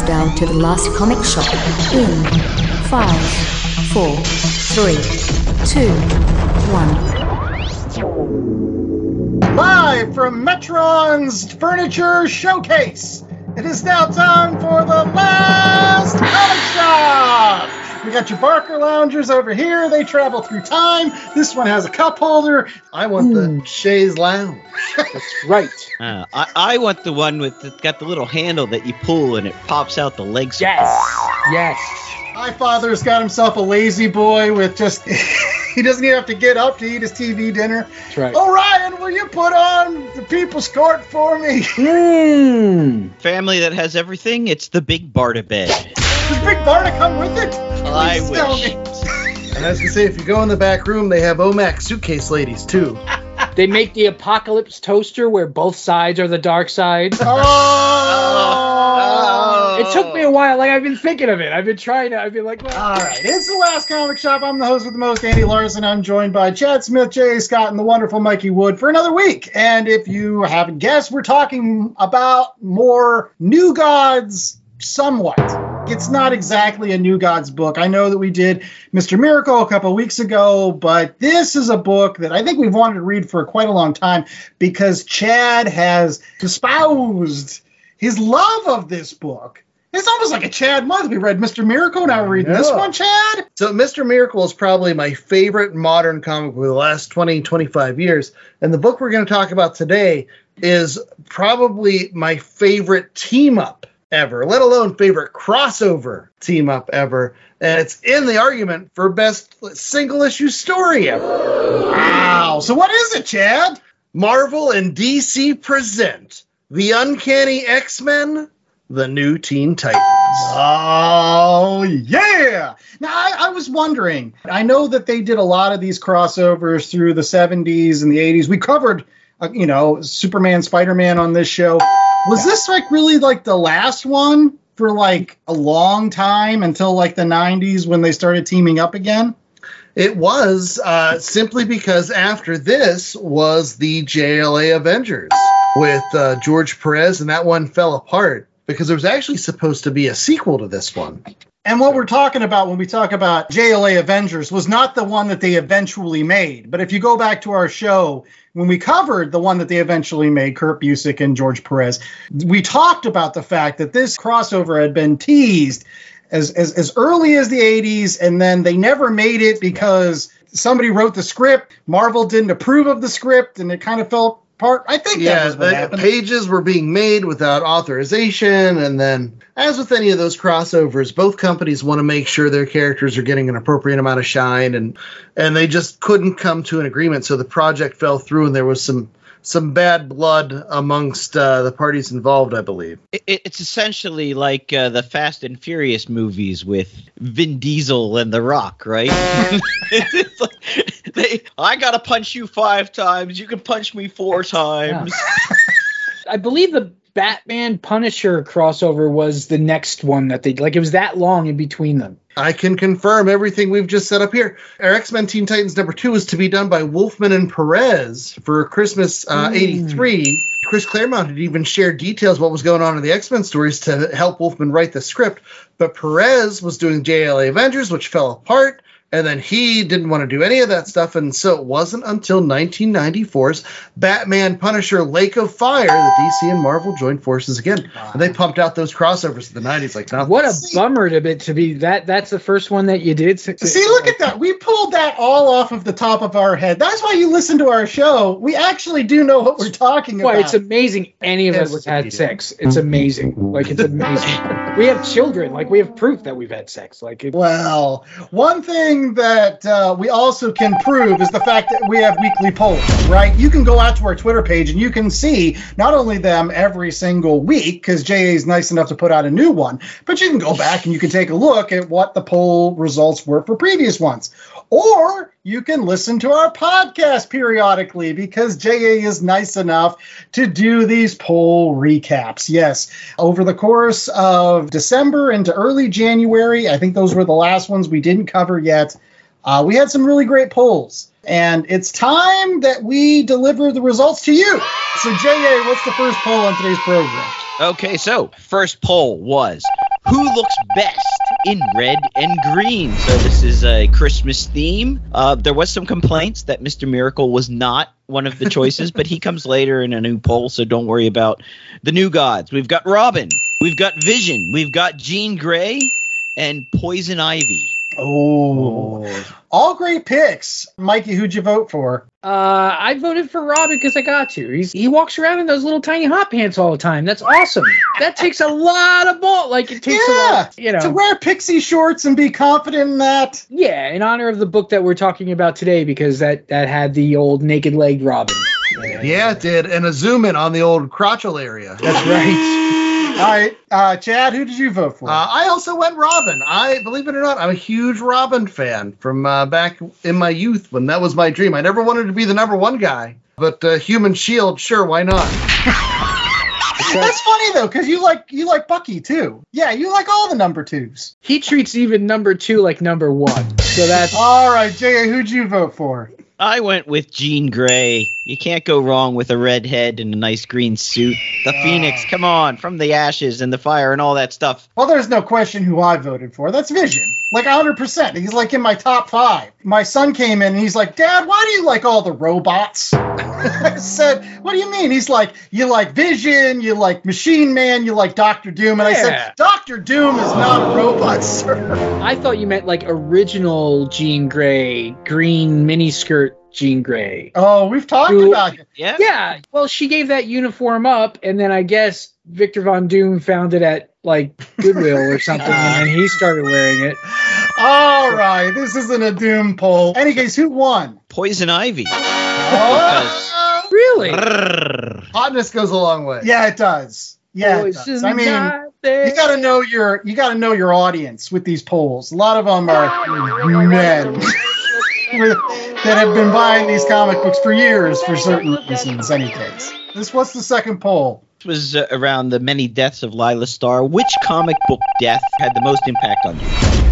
countdown to the last comic shop in five, four, three, two, one. Live from Metron's Furniture Showcase. It is now time for the last comic shop. We got your Barcaloungers over here. They travel through time. This one has a cup holder. I want the chaise lounge. That's right. Uh, I, I want the one with the, got the little handle that you pull and it pops out the legs. Yes. Yes. My father's got himself a La-Z-Boy with just. he doesn't even have to get up to eat his TV dinner. That's right. Oh, Ryan, will you put on the People's Court for me? Hmm. Family that has everything. It's the big Barda bed. Does Big Barda come with it? I Please tell wish. And I was gonna say, if you go in the back room, they have OMAC suitcase ladies too. They make the apocalypse toaster where both sides are the dark side. Oh! oh. It took me a while. Like I've been thinking of it. I've been trying to. I've been like, well, All right, it's the last comic shop. I'm the host with the most, Andy Larson. I'm joined by Chad Smith, Jay Scott, and the wonderful Mikey Wood for another week. And if you haven't guessed, we're talking about more New Gods somewhat. It's not exactly a New Gods book. I know that we did Mr. Miracle a couple weeks ago, but this is a book that I think we've wanted to read for quite a long time because Chad has espoused his love of this book. It's almost like a Chad month. We read Mr. Miracle, now we're reading this one, Chad. So Mr. Miracle is probably my favorite modern comic book of the last 20, 25 years. And the book we're going to talk about today is probably my favorite team up ever, let alone favorite crossover team up ever. And it's in the argument for best single issue story ever. Wow. So what is it, Chad? Marvel and DC present The Uncanny X Men, The New Teen Titans. Oh, yeah. Now, I, I was wondering, I know that they did a lot of these crossovers through the 70s and the 80s. We covered, uh, you know, Superman, Spider Man on this show. Was this like really like the last one for like a long time until like the 90s when they started teaming up again? It was uh, simply because after this was the JLA Avengers with uh, George Perez, and that one fell apart because there was actually supposed to be a sequel to this one. And what we're talking about when we talk about JLA Avengers was not the one that they eventually made. But if you go back to our show, when we covered the one that they eventually made, Kurt Busiek and George Perez, we talked about the fact that this crossover had been teased as, as, as early as the 80s, and then they never made it because somebody wrote the script. Marvel didn't approve of the script, and it kind of fell apart. I think that Yeah, was what the happened. pages were being made without authorization, and then, as with any of those crossovers, both companies want to make sure their characters are getting an appropriate amount of shine, and and they just couldn't come to an agreement, so the project fell through, and there was some some bad blood amongst uh, the parties involved, I believe. It, it- it's essentially like uh, the Fast and Furious movies with Vin Diesel and The Rock, right? it's like, they, I gotta punch you five times. You can punch me four times. I believe the Batman Punisher crossover was the next one that they like. It was that long in between them. I can confirm everything we've just set up here. Our X Men Teen Titans number two is to be done by Wolfman and Perez for Christmas uh, Mm. 83. Chris Claremont had even shared details what was going on in the X Men stories to help Wolfman write the script. But Perez was doing JLA Avengers, which fell apart. And then he didn't want to do any of that stuff. And so it wasn't until 1994's Batman Punisher Lake of Fire that DC and Marvel joined forces again. And they pumped out those crossovers in the 90s like nothing. What a bummer to be to be that. That's the first one that you did. See, look at that. We pulled that all off of the top of our head. That's why you listen to our show. We actually do know what we're talking Why about. it's amazing any of Yeah, us has had Wikipedia. sex. It's amazing. Like it's amazing. we have children. Like we have proof that we've had sex. Like it, well, one thing that uh, we also can prove is the fact that we have weekly polls, right? You can go out to our Twitter page and you can see not only them every single week, because JA is nice enough to put out a new one, but you can go back and you can take a look at what the poll results were for previous ones. Or you can listen to our podcast periodically because JA is nice enough to do these poll recaps. Yes, over the course of December into early January, I think those were the last ones we didn't cover yet. Uh, we had some really great polls, and it's time that we deliver the results to you. So, JA, what's the first poll on today's program? Okay, so first poll was Who looks best in red and green? So this is a Christmas theme. Uh, there was some complaints that Mr. Miracle was not one of the choices, but he comes later in a new poll, so don't worry about the new gods. We've got Robin, we've got Vision, we've got Jean Grey, and Poison Ivy. Oh, all great picks. Mikey, who'd you vote for? Uh, I voted for Robin because I got to. He's he walks around in those little tiny hot pants all the time. That's awesome. That takes a lot of ball. Like it takes a lot. You know. to wear pixie shorts and be confident in that. yeah, in honor of the book that we're talking about today, because that that had the old naked leg Robin. Yeah, it did. And a zoom in on the old crotchal area. That's right. All right, uh, Chad, who did you vote for? Uh, I also went Robin. I believe it or not, I'm a huge Robin fan from uh, back in my youth when that was my dream. I never wanted to be the number one guy, but uh, Human Shield, sure, why not? That's funny though, because you like you like Bucky too. Yeah, you like all the number twos. He treats even number two like number one. So that's All right, Jay, who'd you vote for? I went with Jean Grey. You can't go wrong with a red head and a nice green suit. The Phoenix, come on, from the ashes and the fire and all that stuff. Well, there's no question who I voted for. That's Vision. Like 100%. He's like in my top five. My son came in and he's like, Dad, why do you like all the robots? I said, What do you mean? He's like, You like Vision, you like Machine Man, you like Doctor Doom. And I said, Doctor Doom is not a robot, sir. I thought you meant like original Jean Grey, green miniskirt Jean Grey. Oh, we've talked Who- about it. Yeah. Yeah, well, she gave that uniform up, and then I guess Victor Von Doom found it at like Goodwill or something, and then he started wearing it. All right, this isn't a Doom poll. Any case, who won? Poison Ivy. Oh, Really? Hotness goes a long way. yeah, it does. Yeah, it does. I mean, you got to know your you got to know your audience with these polls. A lot of them are men that have been buying these comic books for years for certain reasons. Any case, this was the second poll? This was uh, around the many deaths of Laila Starr. Which comic book death had the most impact on you?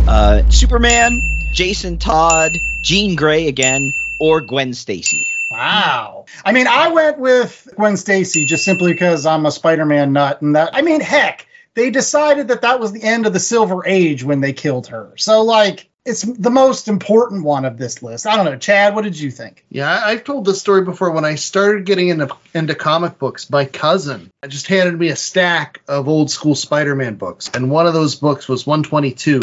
Uh, Superman, Jason Todd, Jean Grey again, or Gwen Stacy? Wow. I mean, I went with Gwen Stacy just simply because I'm a Spider-Man nut, and that I mean, heck, they decided that that was the end of the Silver Age when they killed her. So like. It's the most important one of this list. I don't know, Chad. What did you think? Yeah, I've told this story before. When I started getting into into comic books, my cousin just handed me a stack of old school Spider-Man books, and one of those books was 122,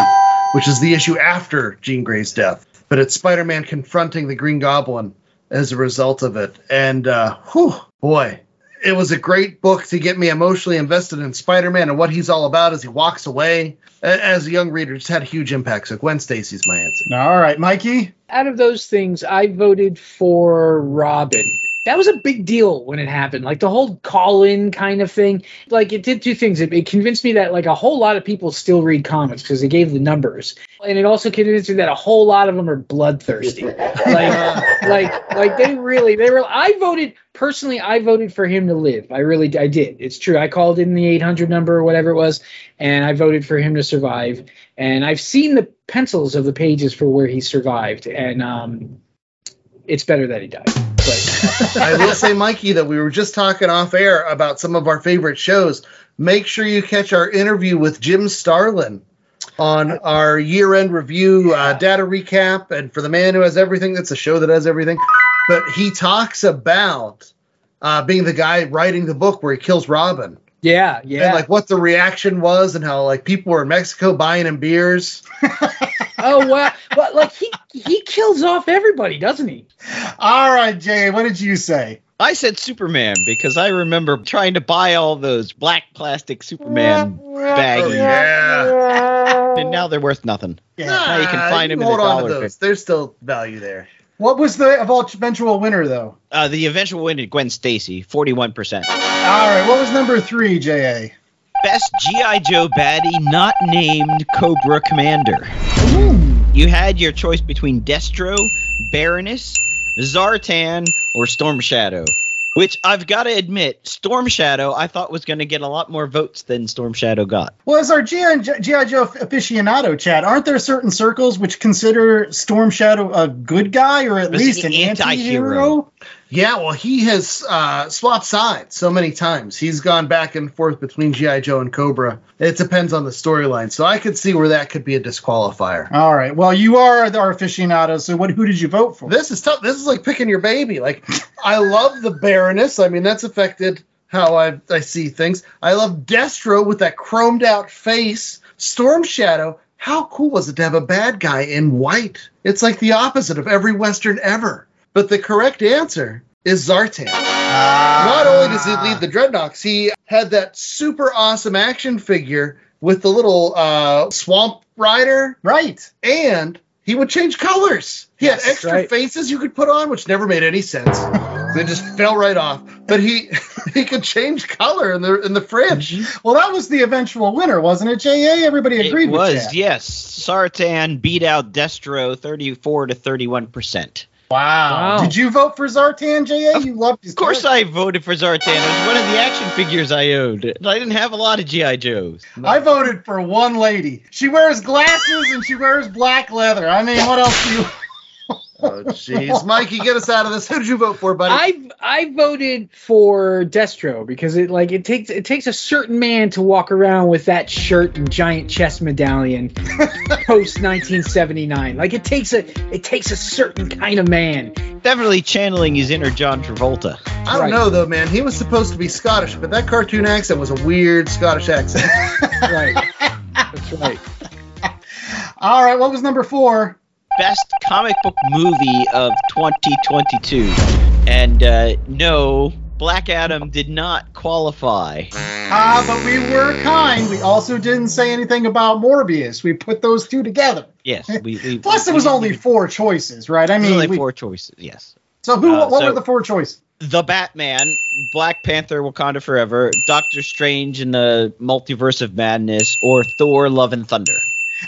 which is the issue after Jean Grey's death. But it's Spider-Man confronting the Green Goblin as a result of it, and uh, whew, boy, it was a great book to get me emotionally invested in Spider-Man and what he's all about as he walks away. As a young reader, just had a huge impact. So Gwen Stacy's my answer. All right, Mikey. Out of those things, I voted for Robin. That was a big deal when it happened. Like the whole call in kind of thing. Like it did two things. It, it convinced me that like a whole lot of people still read comics because they gave the numbers. And it also convinced me that a whole lot of them are bloodthirsty. like like like they really they were I voted personally I voted for him to live. I really I did. It's true. I called in the 800 number or whatever it was and I voted for him to survive. And I've seen the pencils of the pages for where he survived and um it's better that he died. But I will say, Mikey, that we were just talking off air about some of our favorite shows. Make sure you catch our interview with Jim Starlin on our year end review uh, data recap. And for the man who has everything, that's a show that has everything. But he talks about uh, being the guy writing the book where he kills Robin. yeah, yeah. And like what the reaction was and how like people were in Mexico buying him beers. oh wow. But like he he kills off everybody, doesn't he? All right, Jay. What did you say? I said Superman because I remember trying to buy all those black plastic Superman baggies, yeah. and now they're worth nothing. Yeah. Now you can find you him in hold a on to dollar those. There's still value there. What was the eventual winner, though? Uh, the eventual winner, Gwen Stacy, forty-one percent. All right. What was number three, J.A.? Best GI Joe baddie not named Cobra Commander. You had your choice between Destro, Baroness, Zartan, or Storm Shadow. Which I've got to admit, Storm Shadow I thought was going to get a lot more votes than Storm Shadow got. Well, as our G.I. G.I. Joe aficionado, Chad, aren't there certain circles which consider Storm Shadow a good guy or at least an an anti-hero? anti-hero? Yeah, well, he has uh, swapped sides so many times. He's gone back and forth between GI Joe and Cobra. It depends on the storyline, so I could see where that could be a disqualifier. All right. Well, you are our aficionado. So, what? Who did you vote for? This is tough. This is like picking your baby. Like, I love the Baroness. I mean, that's affected how I, I see things. I love Destro with that chromed out face. Storm Shadow. How cool was it to have a bad guy in white? It's like the opposite of every Western ever. But the correct answer is Zartan. Not only does he lead the Dreadnoks, he had that super awesome action figure with the little uh, swamp rider, Right. and he would change colors. He Yes, had extra right. faces you could put on, which never made any sense. they just fell right off. But he he could change color in the in the fridge. Well, that was the eventual winner, wasn't it, JA? Everybody agreed It with was, that. yes. Zartan beat out Destro 34 to 31%. Wow. Wow. Did you vote for Zartan, JA? You loved his Of course, character. I voted for Zartan. It was one of the action figures I owned. I didn't have a lot of GI Joes. I voted for one lady. She wears glasses and she wears black leather. I mean, what else do you? Oh jeez, Mikey, get us out of this. Who did you vote for, buddy? I I voted for Destro because it like it takes it takes a certain man to walk around with that shirt and giant chest medallion post 1979. Like it takes a it takes a certain kind of man. Definitely channeling his inner John Travolta. I don't Right. know though, man. He was supposed to be Scottish, but that cartoon accent was a weird Scottish accent. Right. That's right. All right. What was number four? Best comic book movie of 2022. And uh, no, Black Adam did not qualify. Ah, but we were kind. We also didn't say anything about Morbius. We put those two together. Yes, we. we Plus, we- it was we- only four choices, right? I mean, only four choices. Yes. so who? uh, what so- were the four choices? The Batman, Black Panther, Wakanda Forever, Doctor Strange in the Multiverse of Madness, or Thor: Love and Thunder.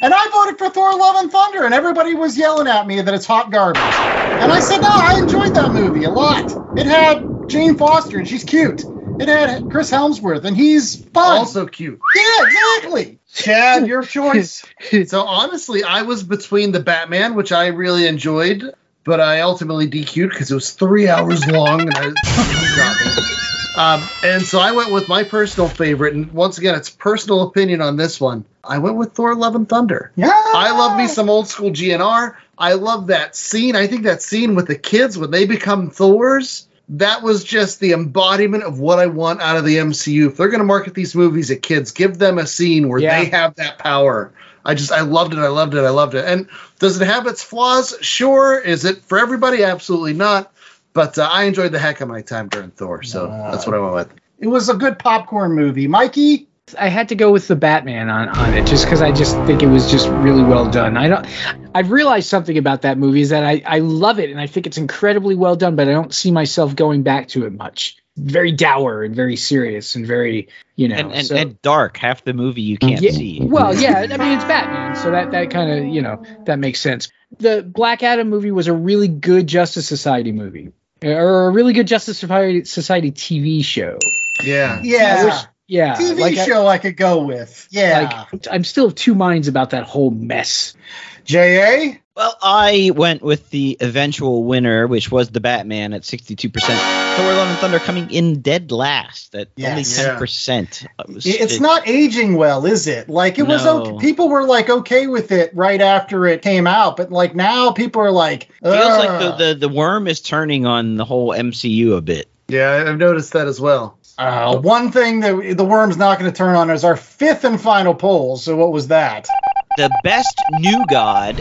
And I voted for Thor: Love and Thunder, and everybody was yelling at me that it's hot garbage. And I said, no, I enjoyed that movie a lot. It had Jane Foster, and she's cute. It had Chris Hemsworth, and he's fun. also cute. yeah, exactly. Chad, your choice. So honestly, I was between the Batman, which I really enjoyed, but I ultimately DQ'd because it was three hours long, and I, um, and so I went with my personal favorite. And once again, it's personal opinion on this one. I went with Thor: Love and Thunder. Yeah. I love me some old school GNR. I love that scene. I think that scene with the kids when they become Thors, that was just the embodiment of what I want out of the MCU. If they're going to market these movies at kids, give them a scene where Yeah. they have that power. I just, I loved it. I loved it. I loved it. And does it have its flaws? Sure. Is it for everybody? Absolutely not. But uh, I enjoyed the heck of my time during Thor. So that's what I went with. It was a good popcorn movie. Mikey, I had to go with the Batman on, on it just because I just think it was just really well done. I don't. I've realized something about that movie is that I, I love it and I think it's incredibly well done, but I don't see myself going back to it much. Very dour and very serious and very you know. And, and, so- and dark, half the movie you can't Yeah, see. Well, yeah, I mean it's Batman, so that that kind of you know that makes sense. The Black Adam movie was a really good Justice Society movie, or a really good Justice Society, Society TV show. Yeah. yeah, wish- yeah, TV like I- show I, could go with. Yeah, like I'm still of two minds about that whole mess. Ja. Well, I went with the eventual winner, which was the Batman at 62%. Thor: Love and Thunder coming in dead last at only 10%. It was- It's it- not aging well, is it? Like it was okay. People were like okay with it right after it came out, but like now people are like, feels like the, the, the worm is turning on the whole MCU a bit. Yeah. I've noticed that as well. Uh, one thing that the worm's not going to turn on is our fifth and final poll. So what was that? The best new god,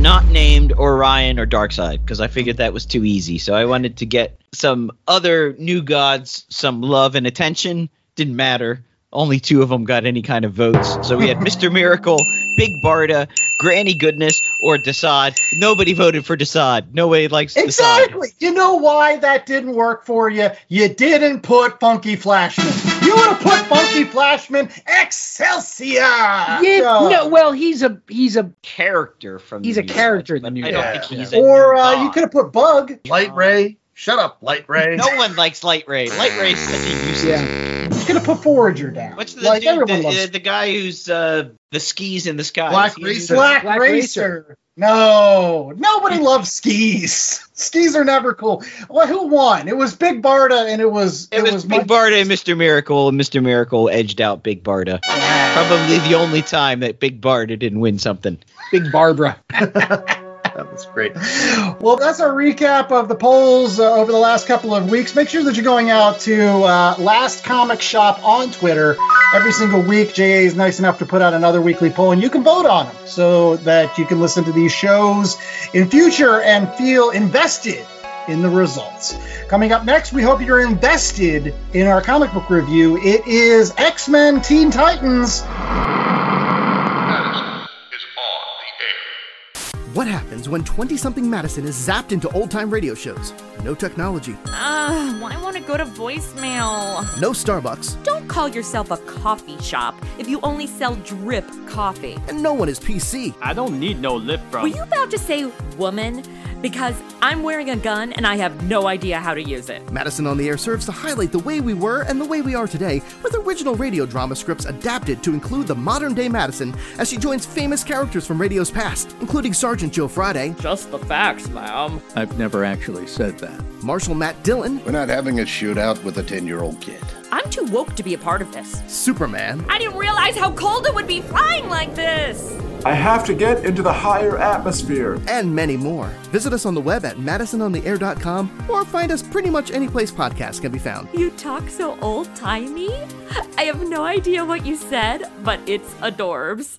not named Orion or Darkseid, because I figured that was too easy. So I wanted to get some other new gods some love and attention. Didn't matter. Only two of them got any kind of votes. So we had Mr. Miracle, Big Barda, Granny Goodness, or Desaad. Nobody voted for Desaad. Nobody likes Desaad. Exactly. You know why that didn't work for you? You didn't put Funky Flashman. You would have put Funky Flashman Excelsior. Yeah, So- no, well, he's a he's a Character from He's the a new character gods, in the but new I don't gods. think he's a Or new uh, you could have put Bug. Lightray. Shut up, Lightray. No one likes Lightray. Light Ray's such a useless. yeah. You gonna put Forager down. What's the like dude, everyone the, loves the, the guy who's uh, the skis in the sky? Black Is Racer. Black, Black Racer. No, nobody loves skis. Skis are never cool. Well, who won? It was Big Barda, and it was It, was, Big Mike- Barda and Mr. Miracle, and Mr. Miracle edged out Big Barda. Probably the only time that Big Barda didn't win something. Big Barbara. That was great. Well, that's our recap of the polls uh, over the last couple of weeks. Make sure that you're going out to uh, Last Comic Shop on Twitter every single week. JA is nice enough to put out another weekly poll, and you can vote on them so that you can listen to these shows in future and feel invested in the results. Coming up next, we hope you're invested in our comic book review. It is X Men Teen Titans. Happens when 20 something Madison is zapped into old time radio shows? No technology, Ugh, I want to go to voicemail. no Starbucks, Don't call yourself a coffee shop if you only sell drip coffee. and no one is PC. I don't need no lip from. Were you about to say woman? Because I'm wearing a gun and I have no idea how to use it. Madison on the Air serves to highlight the way we were and the way we are today with original radio drama scripts adapted to include the modern day Madison as she joins famous characters from radio's past, including Sergeant Joe Friday, Just the facts, ma'am. I've never actually said that. Marshal Matt Dillon, We're not having a shootout with a 10 year old kid. I'm too woke to be a part of this. Superman, I didn't realize how cold it would be flying like this. I have to get into the higher atmosphere. and many more. Visit us on the web at madisonontheair.com or find us pretty much any place podcasts can be found. You talk so old timey. I have no idea what you said, but it's adorbs.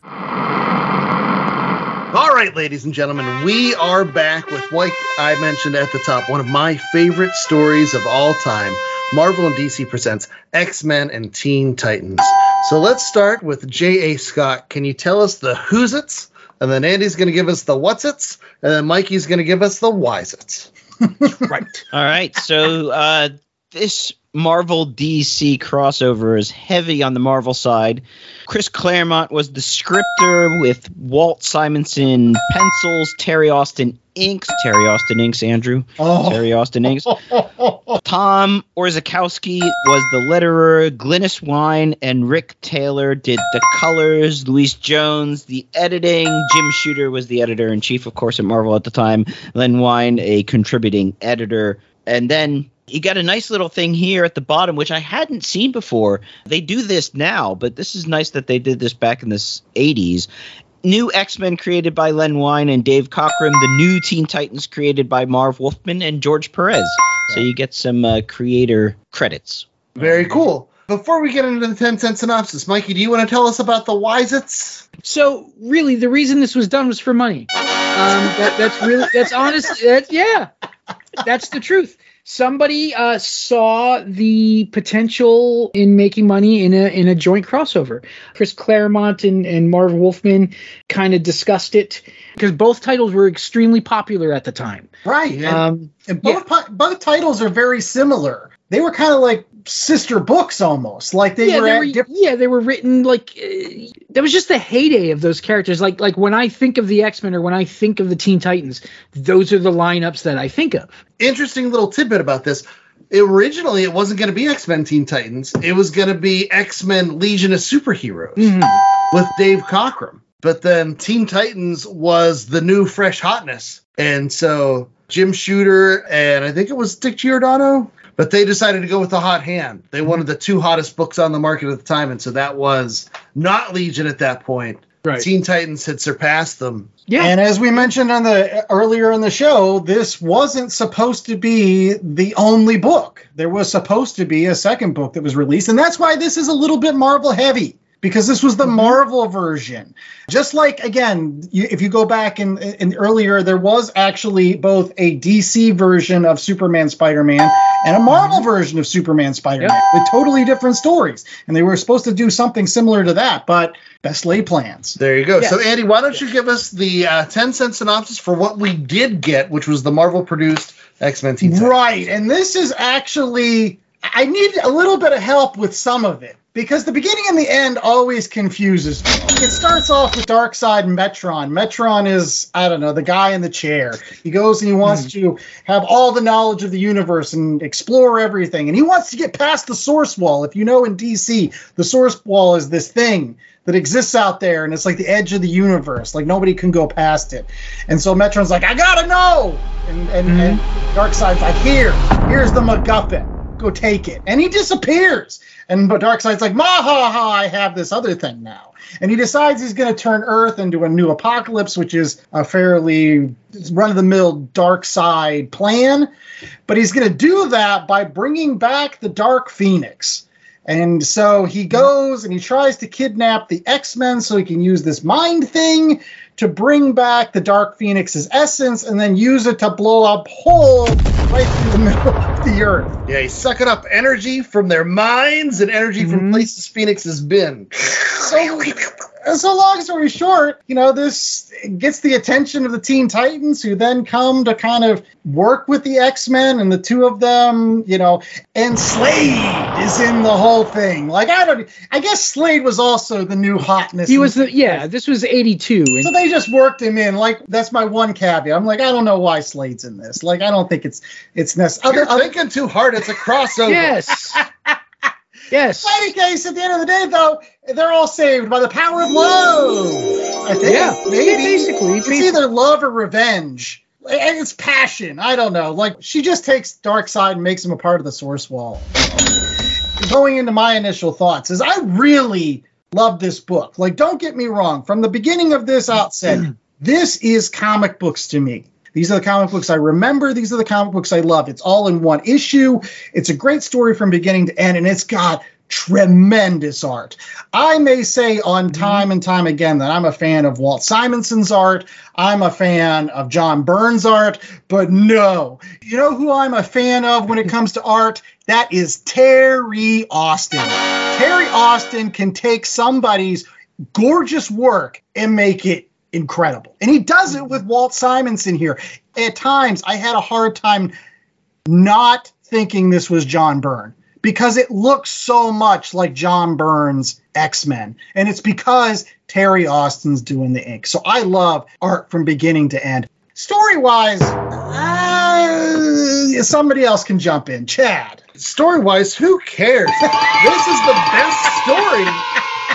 All right, ladies and gentlemen, we are back with what I mentioned at the top, one of my favorite stories of all time. Marvel and DC presents X Men and Teen Titans. So let's start with J.A. Scott. Can you tell us the who's its? And then Andy's going to give us the what's its. And then Mikey's going to give us the why's its. right. All right, so uh, this Marvel DC crossover is heavy on the Marvel side. Chris Claremont was the scripter with Walt Simonson pencils, Terry Austin inks, Terry Austin inks, Andrew, Oh. Terry Austin inks. Tom Orzechowski was the letterer. Glynis Wein and Rick Taylor did the colors. Louise Jones, the editing. Jim Shooter was the editor in chief, of course, at Marvel at the time. Len Wein, a contributing editor. And then you got a nice little thing here at the bottom, which I hadn't seen before. They do this now, but this is nice that they did this back in the 80s. New X Men created by Len Wein and Dave Cockrum. The new Teen Titans created by Marv Wolfman and George Perez. So you get some uh, creator credits. Very cool. Before we get into the 10 cent synopsis, Mikey, do you want to tell us about the why's its? So really, the reason this was done was for money. Um, that, that's really that's honest. That, yeah, that's the truth. Somebody uh, saw the potential in making money in a in a joint crossover. Chris Claremont and, and Marv Wolfman kind of discussed it because both titles were extremely popular at the time. Right. And, Um, and both pi- both titles are very similar. They were kind of like sister books almost. Like they yeah, were they were, diff- yeah, they were written like uh, that was just the heyday of those characters. Like like when I think of the X Men or when I think of the Teen Titans, those are the lineups that I think of. Interesting little tidbit about this. Originally, it wasn't going to be X Men Teen Titans. It was going to be X Men Legion of Superheroes with Dave Cockrum. But then Teen Titans was the new fresh hotness. And so Jim Shooter and I think it was Dick Giordano, but they decided to go with the hot hand. They wanted the two hottest books on the market at the time. And so that was not Legion at that point. Right. Teen Titans had surpassed them. Yeah. And as we mentioned on the earlier in the show, this wasn't supposed to be the only book. There was supposed to be a second book that was released, and that's why this is a little bit Marvel heavy because this was the Marvel version. Just like again, you, if you go back in, in earlier, there was actually both a DC version of Superman, Spider-Man, and a Marvel version of Superman, Spider-Man Yep. with totally different stories, and they were supposed to do something similar to that, but best laid plans. There you go. Yes. So, Andy, why don't you give us the uh, 10 cent synopsis for what we did get, which was the Marvel produced X Men Teen Titans? Right. And this is actually, I need a little bit of help with some of it because the beginning and the end always confuses me. It starts off with Darkseid and Metron. Metron is, I don't know, the guy in the chair. He goes and he wants hmm. to have all the knowledge of the universe and explore everything. And he wants to get past the source wall. If you know in DC, the source wall is this thing that exists out there and it's like the edge of the universe. Like nobody can go past it. And so Metron's like, I gotta know. And and, hmm. and Darkseid's like, here, here's the MacGuffin. Go take it. And he disappears. And but Darkseid's like, Maha, I have this other thing now. And he decides he's going to turn Earth into a new Apokolips, which is a fairly run of the mill Darkseid plan. But he's going to do that by bringing back the Dark Phoenix. And so he goes and he tries to kidnap the X Men so he can use this mind thing to bring back the Dark Phoenix's essence and then use it to blow up hole right through the middle of the Earth. Yeah, he's sucking up energy from their minds and energy from mm-hmm. places Phoenix has been. So, so long story short, you know, this gets the attention of the Teen Titans, who then come to kind of work with the X Men, and the two of them, you know, and Slade is in the whole thing. Like, I don't, I guess Slade was also the new hotness. He was the yeah. This was '82, So they just worked him in. Like that's my one caveat. I'm like, I don't know why Slade's in this. Like, I don't think it's it's necessary. You're thinking too hard. It's a crossover. yes, yes. In any case, at the end of the day, though, they're all saved by the power of love. I think. Yeah. maybe. Yeah, basically, It's basically. either love or revenge. And it's passion. I don't know. Like she just takes Darkseid and makes him a part of the source wall. Going into my initial thoughts is I really love this book. Like, don't get me wrong. From the beginning of this outset, this is comic books to me. These are the comic books I remember. These are the comic books I love. It's all in one issue. It's a great story from beginning to end, and it's got tremendous art. I may say on mm-hmm. time and time again that I'm a fan of Walt Simonson's art. I'm a fan of John Byrne's art, but no. You know who I'm a fan of when it comes to art? That is Terry Austin. Terry Austin can take somebody's gorgeous work and make it incredible. And he does it with Walt Simonson here. At times, I had a hard time not thinking this was John Byrne because it looks so much like John Byrne's X Men. And it's because Terry Austin's doing the ink. So I love art from beginning to end. Story wise, uh, somebody else can jump in. Chad. Story wise, who cares? this is the best story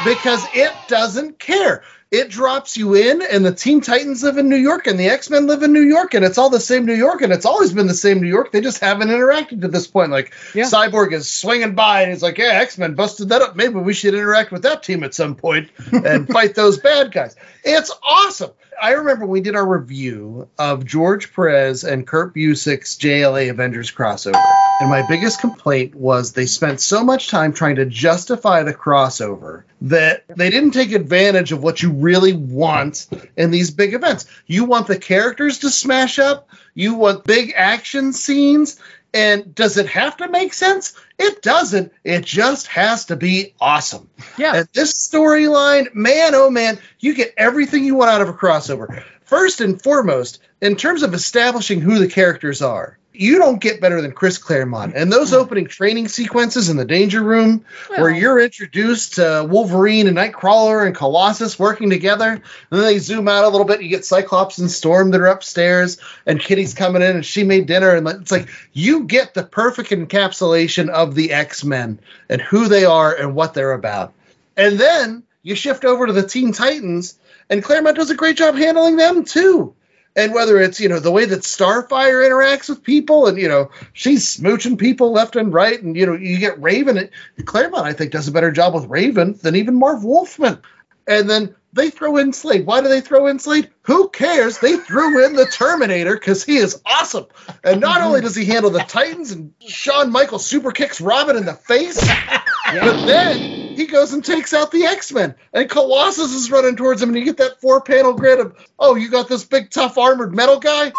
because it doesn't care. It drops you in, and the Teen Titans live in New York, and the X Men live in New York, and it's all the same New York, and it's always been the same New York. They just haven't interacted to this point. Like Yeah. Cyborg is swinging by, and he's like, "Yeah, X Men busted that up. Maybe we should interact with that team at some point and fight those bad guys." It's awesome. I remember we did our review of George Perez and Kurt Busiek's JLA Avengers crossover. And my biggest complaint was they spent so much time trying to justify the crossover that they didn't take advantage of what you really want in these big events. You want the characters to smash up, you want big action scenes. And does it have to make sense? It doesn't. It just has to be awesome. Yeah. And this storyline, man, oh man, you get everything you want out of a crossover. First and foremost, in terms of establishing who the characters are, you don't get better than Chris Claremont. And those hmm. opening training sequences in the Danger Room, where you're introduced to Wolverine and Nightcrawler and Colossus working together, and then they zoom out a little bit, you get Cyclops and Storm that are upstairs, and Kitty's coming in and she made dinner, and it's like you get the perfect encapsulation of the X Men and who they are and what they're about. And then you shift over to the Teen Titans, and Claremont does a great job handling them too. And whether it's, you know, the way that Starfire interacts with people and, you know, she's smooching people left and right. And, you know, you get Raven. Claremont, I think, does a better job with Raven than even Marv Wolfman. And then they throw in Slade. Why do they throw in Slade? Who cares? They threw in the Terminator because he is awesome. And not only does he handle the Titans and Shawn Michaels super kicks Robin in the face, but then he goes and takes out the X Men. And Colossus is running towards him, and you get that four panel grid of, oh, you got this big, tough, armored metal guy?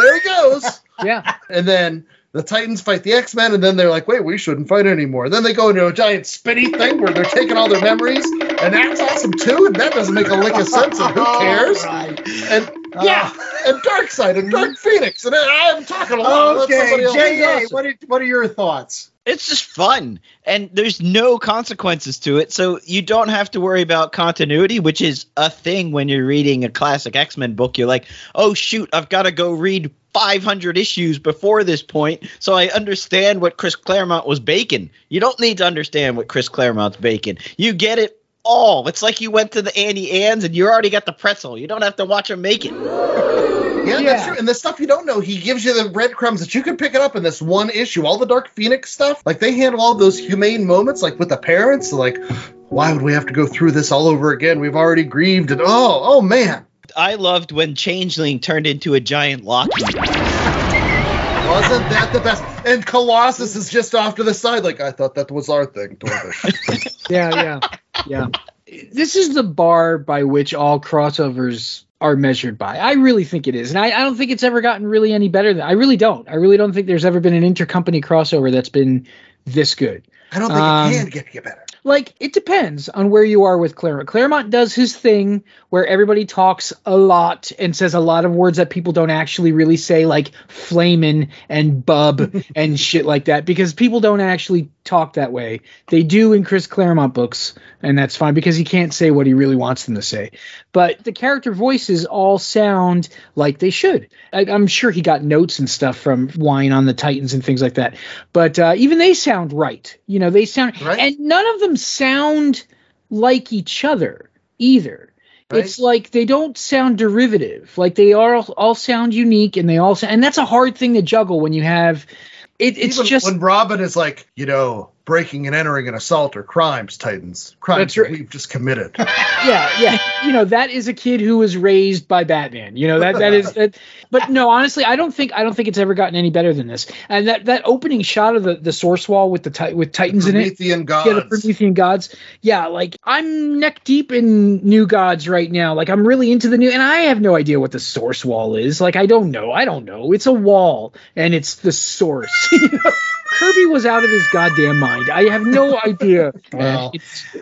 there he goes. Yeah. And then the Titans fight the X Men, and then they're like, wait, we shouldn't fight anymore. And Then they go into a giant spinny thing where they're taking all their memories, and that's awesome too. And that doesn't make a lick of sense, and who cares? And Yeah, and Darkseid and Dark Phoenix, and I'm talking a lot. Okay, J.A., what are, what are your thoughts? It's just fun, and there's no consequences to it, so you don't have to worry about continuity, which is a thing when you're reading a classic X Men book. You're like, oh shoot, I've got to go read 500 issues before this point, so I understand what Chris Claremont was baking. You don't need to understand what Chris Claremont's baking. You get it all. It's like you went to the Auntie Anne's and you already got the pretzel. You don't have to watch them make it. Yeah, that's true. And the stuff you don't know, he gives you the breadcrumbs that you can pick it up in this one issue. All the Dark Phoenix stuff, like they handle all those humane moments, like with the parents. Like, why would we have to go through this all over again? We've already grieved, and oh, oh man, I loved when Changeling turned into a giant Loki. wasn't that the best? And Colossus is just off to the side, like I thought that was our thing. Dorvish. yeah, yeah, yeah. This is the bar by which all crossovers are measured by. I really think it is, and I, I don't think it's ever gotten really any better than. I really don't. I really don't think there's ever been an intercompany crossover that's been this good. I don't think Um, it can get you better. Like it depends on where you are with Claremont. Claremont does his thing where everybody talks a lot and says a lot of words that people don't actually really say, like flamin' and bub and shit like that, because people don't actually talk that way. They do in Chris Claremont books, and that's fine because he can't say what he really wants them to say. But the character voices all sound like they should. I, I'm sure he got notes and stuff from Wein on the Titans and things like that. But uh, even they sound right. You know, they sound, and none of them sound like each other either. It's like they don't sound derivative. Like they are all, all sound unique, and they all sound, and that's a hard thing to juggle when you have. It, it's Even just when Robin is like, you know, breaking and entering an assault or crimes, Titans, crimes right. we've just committed. yeah, yeah. You know, that is a kid who was raised by Batman. You know, that that is that but no, honestly, I don't think I don't think it's ever gotten any better than this. And that that opening shot of the, the source wall with the with Titans in it. Promethean gods. Yeah, the. Promethean gods. Yeah, like I'm neck deep in new gods right now. Like I'm really into the new and I have no idea what the source wall is. Like I don't know. I don't know. It's a wall and it's the source. You know? Kirby was out of his goddamn mind. I have no idea. Well,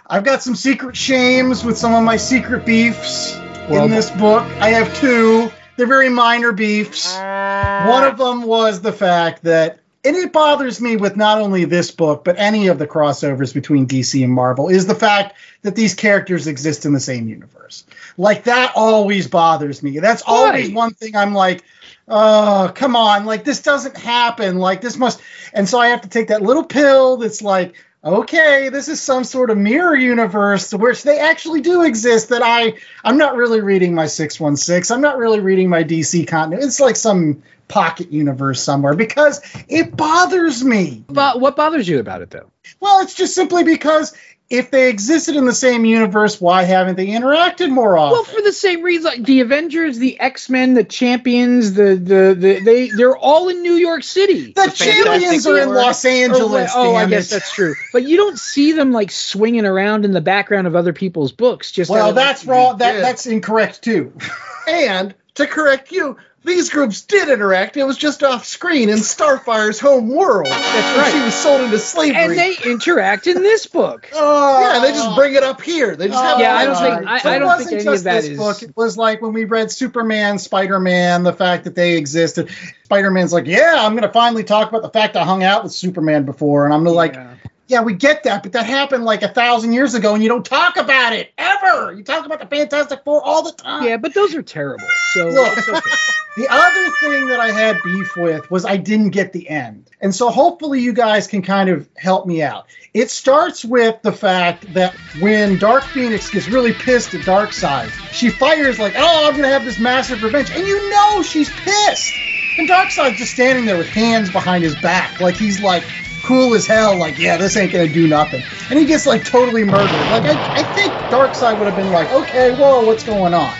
I've got some secret shames with some of my secret beefs Well, in this book. I have two. They're very minor beefs. One of them was the fact that, and it bothers me with not only this book, but any of the crossovers between DC and Marvel, is the fact that these characters exist in the same universe. Like, that always bothers me. That's always one thing I'm like, oh, come on. Like, this doesn't happen. Like, this must. And so I have to take that little pill that's like, okay, this is some sort of mirror universe to which they actually do exist. That I, I'm not really reading my 616. I'm not really reading my DC continuity. It's like some pocket universe somewhere because it bothers me. But what bothers you about it though? Well, it's just simply because if they existed in the same universe, why haven't they interacted more often? Well, for the same reason, like the Avengers, the X Men, the Champions, the, the the they they're all in New York City. The champions are in Los oh, Angeles. Oh, I guess it. that's true. But you don't see them like swinging around in the background of other people's books. Just out well, of- that's wrong. That did. that's incorrect too. And to correct you, these groups did interact. It was just off screen in Starfire's home world. That's right. She was sold into slavery. and they interact in this book. Oh, yeah, they just bring it up here. They just have Yeah, it I don't think- I- So I it don't wasn't think any of just that this is- book. It was like when we read Superman, Spider Man, the fact that they existed. Spider Man's like, yeah, I'm going to finally talk about the fact I hung out with Superman before, and I'm gonna yeah. like, yeah, we get that, but that happened like a thousand years ago, and you don't talk about it ever. You talk about the Fantastic Four all the time. Yeah, but those are terrible. So Look, it's okay. the other thing that I had beef with was I didn't get the end. And so hopefully you guys can kind of help me out. It starts with the fact that when Dark Phoenix gets really pissed at Darkseid, she fires like, oh, I'm going to have this massive revenge. And you know she's pissed. And Darkseid's just standing there with hands behind his back, like he's like cool as hell, like, yeah, this ain't to do nothing. And he gets like totally murdered. Like, I, I think Darkseid would have been like, okay, whoa, what's going on?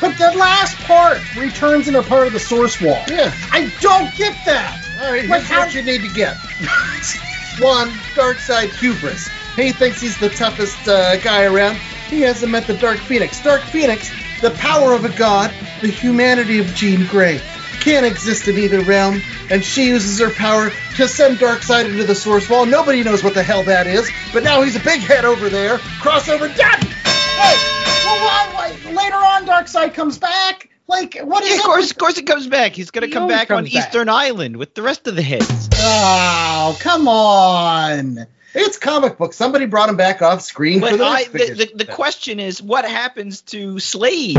But the last part returns turns into part of the source wall. Yeah. I don't get that. All right, Like, here's how- what you need to get. One, Darkseid hubris. He thinks he's the toughest uh, guy around. He hasn't met the Dark Phoenix. Dark Phoenix, the power of a god, the humanity of Jean Grey, can't exist in either realm, and she uses her power to send Darkseid into the Source Wall. Nobody knows what the hell that is, but now he's a big head over there. Crossover done! Hey, well, why, why, later on, Darkseid comes back. Like, what is Yeah, of course, of course, it comes back. He's gonna He come back on back. Easter Island with the rest of the heads. Oh, come on. It's comic book. Somebody brought him back off screen for But the I, the, the, the question is, what happens to Slade?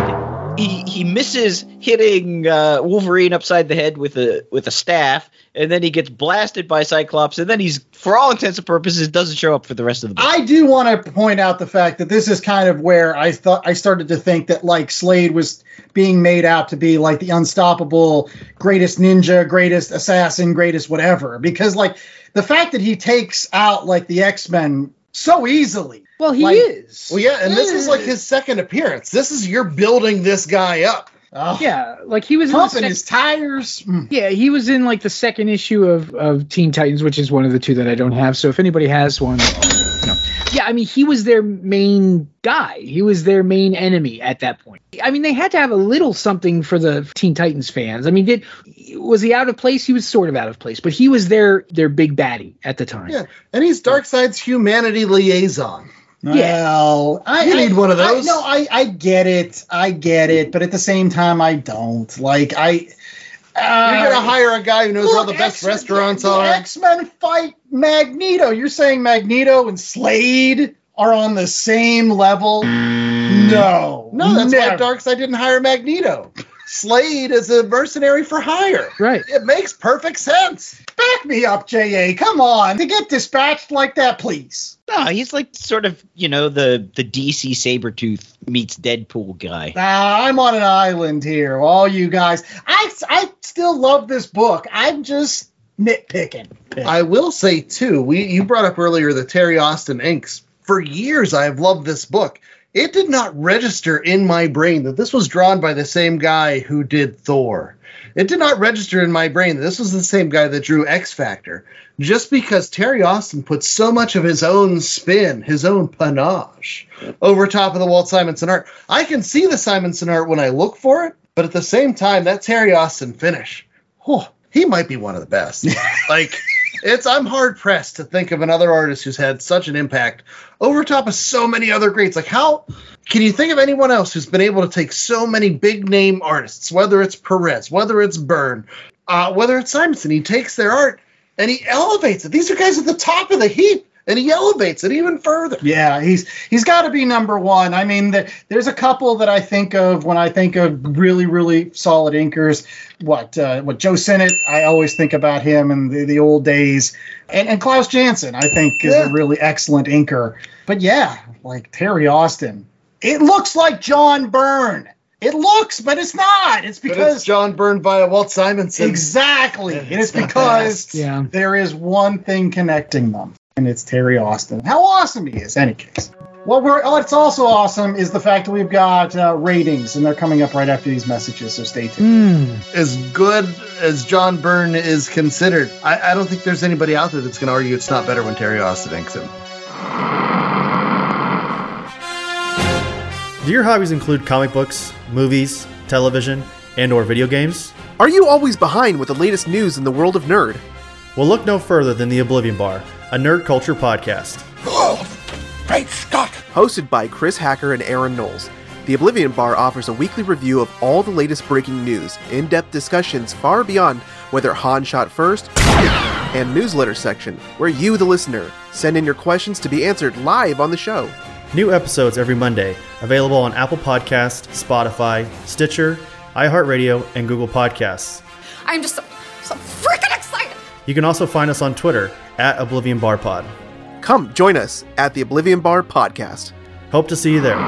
He he misses hitting uh, Wolverine upside the head with a with a staff, and then he gets blasted by Cyclops, and then he's, for all intents and purposes, doesn't show up for the rest of the book. I do want to point out the fact that this is kind of where I thought I started to think that like Slade was being made out to be like the unstoppable greatest ninja, greatest assassin, greatest whatever. Because like the fact that he takes out like the X Men so easily. Well, he Like- is. well, yeah, and this is like his second appearance. This is you're building this guy up. Oh, Yeah, like he was in pumping sec- his tires. Mm. Yeah, he was in like the second issue of, of Teen Titans, which is one of the two that I don't have. So if anybody has one, you know. Yeah, I mean, he was their main guy. He was their main enemy at that point. I mean, they had to have a little something for the Teen Titans fans. I mean, did was he out of place? He was sort of out of place, but he was their their big baddie at the time. Yeah, and he's Darkseid's humanity liaison. Yeah. I You I- need one of I- those. no, I I get it. I get it, but at the same time, I don't. Like I. Uh, You're gonna hire a guy who knows where all the Look, best X- restaurants the, are. X Men fight Magneto. You're saying Magneto and Slade are on the same level? No, no, that's why never. Darkseid didn't hire Magneto. Slade is a mercenary for hire. Right. It makes perfect sense. Back me up, JA. Come on, to get dispatched like that, please. no, he's like sort of you know the the DC Sabretooth meets Deadpool guy. Nah, I'm on an island here. All you guys, I I still love this book. I'm just nitpicking. I will say too, we you brought up earlier the Terry Austin inks. For years, I have loved this book. It did not register in my brain that this was drawn by the same guy who did Thor. It did not register in my brain that this was the same guy that drew X Factor. Just because Terry Austin put so much of his own spin, his own panache, over top of the Walt Simonson art. I can see the Simonson art when I look for it, but at the same time, that Terry Austin finish, oh, he might be one of the best. like, it's I'm hard pressed to think of another artist who's had such an impact over top of so many other greats. Like, how can you think of anyone else who's been able to take so many big name artists, whether it's Perez, whether it's Byrne, uh, whether it's Simonson? He takes their art and he elevates it. These are guys at the top of the heap, and he elevates it even further. Yeah, he's he's got to be number one. I mean, the, there's a couple that I think of when I think of really really solid inkers. What uh, what Joe Sinnott? I always think about him in the, the old days, and and Klaus Janson I think is Yeah. a really excellent inker. But yeah, like Terry Austin, it looks like John Byrne. It looks, but it's not. It's But because it's John Byrne via Walt Simonson. Exactly. And And it's it's because. Yeah. there is one thing connecting them, and it's Terry Austin. How awesome he is, any case. What we're it's also awesome is the fact that we've got uh, ratings, and they're coming up right after these messages, so stay tuned. Hmm. as good as John Byrne is considered, I, I don't think there's anybody out there that's going to argue it's not better when Terry Austin inks him. Do your hobbies include comic books, movies, television, and or video games? Are you always behind with the latest news in the world of nerd? Well, look no further than the Oblivion Bar, a nerd culture podcast. Great Scott! Hosted by Chris Hacker and Aaron Knowles, the Oblivion Bar offers a weekly review of all the latest breaking news, in depth discussions far beyond whether Han shot first, and newsletter section, where you, the listener, send in your questions to be answered live on the show. New episodes every Monday, available on Apple Podcast, Spotify, Stitcher, iHeartRadio, and Google Podcasts. I'm just so, so freaking excited. You can also find us on Twitter at Oblivion Bar Pod. Come join us at the Oblivion Bar podcast. Hope to see you there.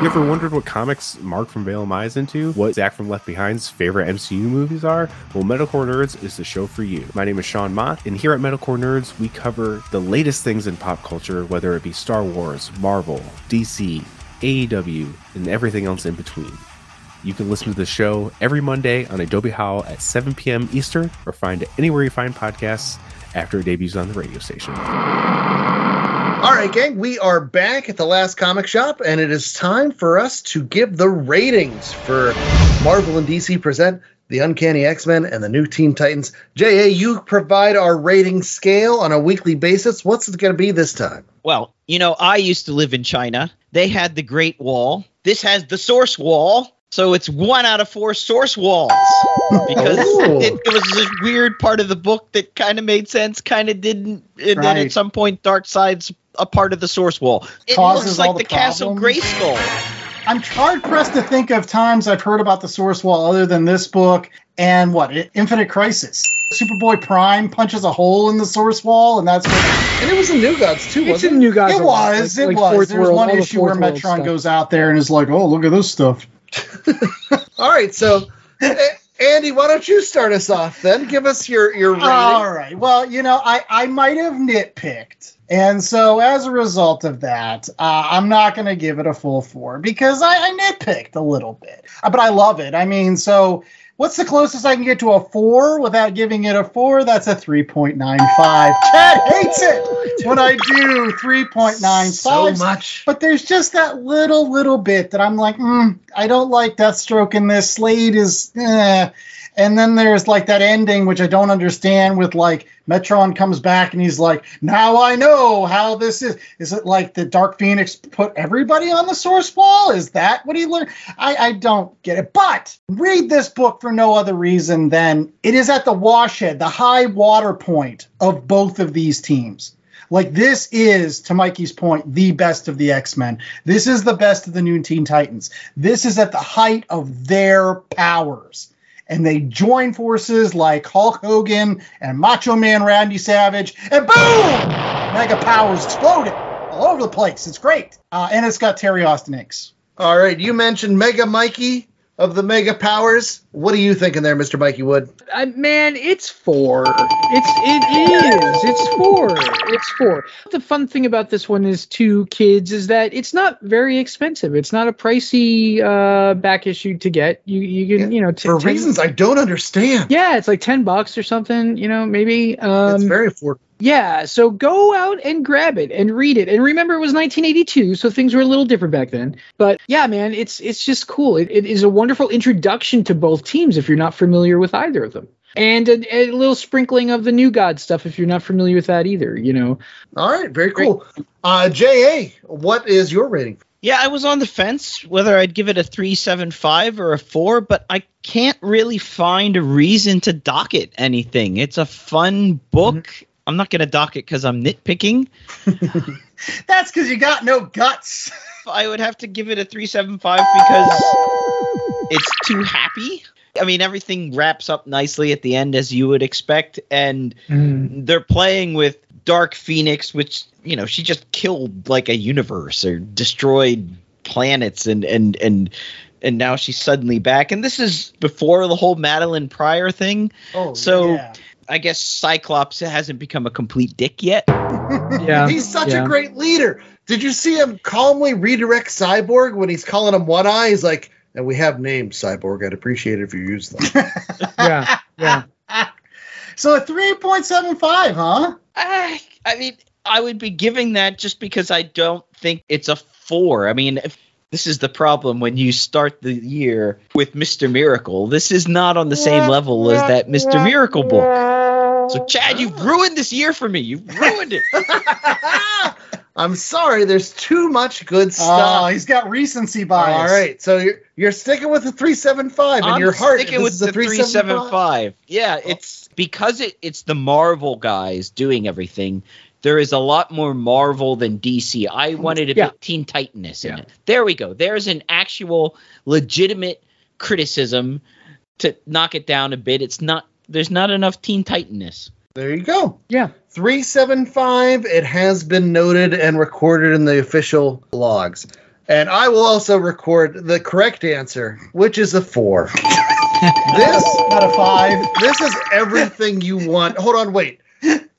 You ever wondered what comics Mark from Vale is into? What Zach from Left Behind's favorite MCU movies are? Well, Metalcore Nerds is the show for you. My name is Sean Mott, and here at Metalcore Nerds, we cover the latest things in pop culture, whether it be Star Wars, Marvel, DC, AEW, and everything else in between. You can listen to the show every Monday on Adobe Howl at 7 p.m. Eastern, or find it anywhere you find podcasts after it debuts on the radio station. All right, gang, we are back at the last comic shop, and it is time for us to give the ratings for Marvel and DC present the Uncanny X Men and the New Teen Titans. JA, you provide our rating scale on a weekly basis. What's it going to be this time? Well, you know, I used to live in China. They had the Great Wall. This has the Source Wall. So it's one out of four source walls because Oh. it, it was this weird part of the book that kind of made sense, kind of didn't. And then at some point, Darkseid's a part of the source wall. It Causes looks like the, the Castle problems. Grayskull. I'm hard pressed to think of times I've heard about the source wall other than this book and what Infinite Crisis. Superboy Prime punches a hole in the source wall, and that's what And it was in New Gods too, It's wasn't in New Gods. it was. like- it like was. Fourth There's one issue where Metron goes out there and is like, "Oh, look at this stuff." All right, so Andy, why don't you start us off then? Give us your your rating. All right. Well, you know, I I might have nitpicked, and so as a result of that, uh, I'm not going to give it a full four because I, I nitpicked a little bit, but I love it. I mean, so. What's the closest I can get to a four without giving it a four? That's a 3.95. Chad hates it when I do 3.95. so much. But there's just that little, little bit that I'm like, mm, I don't like Deathstroke in this. Slade is, eh. And then there's like that ending, which I don't understand with like Metron comes back and he's like, now I know how this is. Is it like the Dark Phoenix put everybody on the source wall? Is that what he learned? I, I don't get it. But read this book for no other reason than it is at the washhead, the high water point of both of these teams. Like this is, to Mikey's point, the best of the X Men. This is the best of the New Teen Titans. This is at the height of their powers. And they join forces like Hulk Hogan and Macho Man Randy Savage, and boom! Mega powers exploded all over the place. It's great. Uh, and it's got Terry Austin inks. All right, you mentioned Mega Mikey of the Mega Powers. What are you thinking there, Mr. Mikey Wood? I, man, it's four. It's it is. It's four. It's four. The fun thing about this one is two kids is that it's not very expensive. It's not a pricey uh, back issue to get. You you can you know t- For 10 reasons I don't understand. Yeah, it's like ten bucks or something. You know, maybe. Um, it's very affordable. Yeah, so go out and grab it and read it. And remember, it was 1982, so things were a little different back then. But yeah, man, it's it's just cool. It, it is a wonderful introduction to both teams if you're not familiar with either of them, and a, a little sprinkling of the New God stuff if you're not familiar with that either. You know, All right, very cool. Uh, J.A., what is your rating? Yeah, I was on the fence whether I'd give it a 375 or a 4, but I can't really find a reason to dock it anything. It's a fun book. I'm not going to dock it because I'm nitpicking. That's because you got no guts. I would have to give it a 375 because it's too happy. I mean, everything wraps up nicely at the end as you would expect, and mm. they're playing with Dark Phoenix, which you know she just killed like a universe or destroyed planets, and and and and now she's suddenly back. And this is before the whole Madelyne Pryor thing. Oh, so yeah. I guess Cyclops hasn't become a complete dick yet. yeah, He's such yeah. a great leader. Did you see him calmly redirect Cyborg when he's calling him One Eye? He's like, and we have names, Cyborg. I'd appreciate it if you use them. yeah, yeah. So a 3.75, huh? I, I mean, I would be giving that just because I don't think it's a four. I mean, if, this is the problem when you start the year with Mr. Miracle. This is not on the same level as that Mr. Miracle book. So, Chad, you've ruined this year for me. You've ruined it. I'm sorry, there's too much good stuff. Oh, stuff. he's got recency bias. All right, so you're you're sticking with the 375 in I'm your heart. sticking with the 375. 375. Yeah, it's because it, it's the Marvel guys doing everything. There is a lot more Marvel than DC. I wanted a Yeah. bit Teen Titanness in it. There we go. There's an actual legitimate criticism to knock it down a bit. It's not there's not enough Teen Titanness. There you go. Yeah. 375. It has been noted and recorded in the official logs. And I will also record the correct answer, which is a four. this Not a five. this is everything you want. Hold on, wait.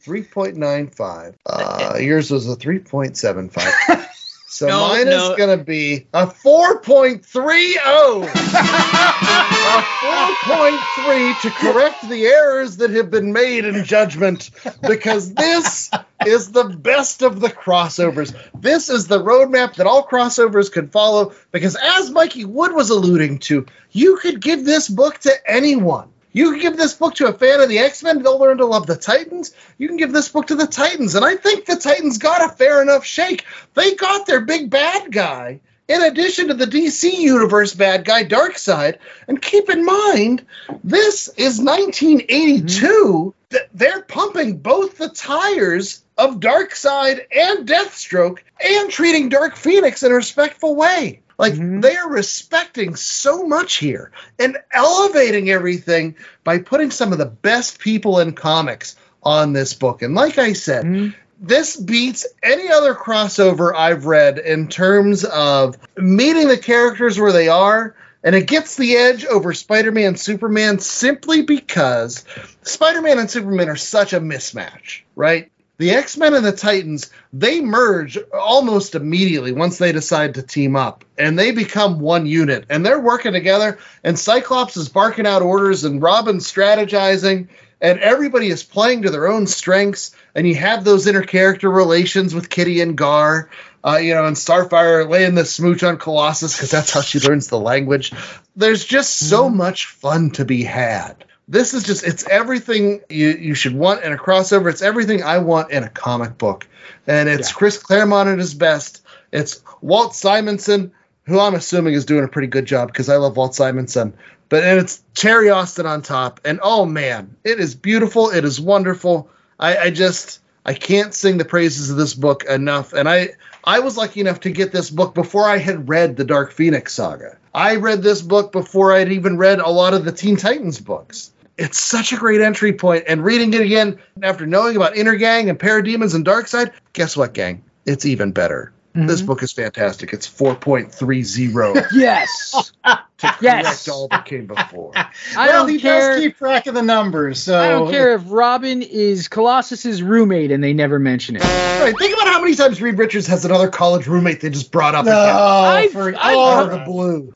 3.95. Uh, yours was a 3.75. So No, mine no. is going to be a 4.30. a 4.3 to correct the errors that have been made in judgment because this is the best of the crossovers. This is the roadmap that all crossovers could follow because as Mikey Wood was alluding to, you could give this book to anyone. You can give this book to a fan of the X Men, they'll learn to love the Titans. You can give this book to the Titans, and I think the Titans got a fair enough shake. They got their big bad guy in addition to the DC Universe bad guy Darkseid. And keep in mind, this is 1982. Th- They're pumping both the tires of Darkseid and Deathstroke and treating Dark Phoenix in a respectful way. Like mm-hmm. they are respecting so much here and elevating everything by putting some of the best people in comics on this book. And like I said, mm-hmm. this beats any other crossover I've read in terms of meeting the characters where they are. And it gets the edge over Spider Man Superman simply because Spider Man and Superman are such a mismatch, right? The X Men and the Titans, they merge almost immediately once they decide to team up and they become one unit and they're working together. And Cyclops is barking out orders and Robin's strategizing and everybody is playing to their own strengths. And you have those inter character relations with Kitty and Gar, uh, you know, and Starfire laying the smooch on Colossus because that's how she learns the language. There's just so much fun to be had. This is just, it's everything you, you should want in a crossover. It's everything I want in a comic book. And it's Chris Claremont at his best. It's Walt Simonson, who I'm assuming is doing a pretty good job because I love Walt Simonson. But and it's Terry Austin on top. And oh man, it is beautiful. It is wonderful. I, I just I can't sing the praises of this book enough. And I I was lucky enough to get this book before I had read the Dark Phoenix saga. I read this book before I'd even read a lot of the Teen Titans books. It's such a great entry point, and reading it again after knowing about Intergang and Parademons and Darkseid, guess what, gang? It's even better. This mm-hmm. book is fantastic. It's 4.30 Yes. to correct Yes. all that came before. I well, don't he care. does keep track of the numbers. So I don't care if Robin is Colossus's roommate and they never mention it. Right, think about how many times Reed Richards has another college roommate they just brought up No, again. I- for, I- Out of the blue.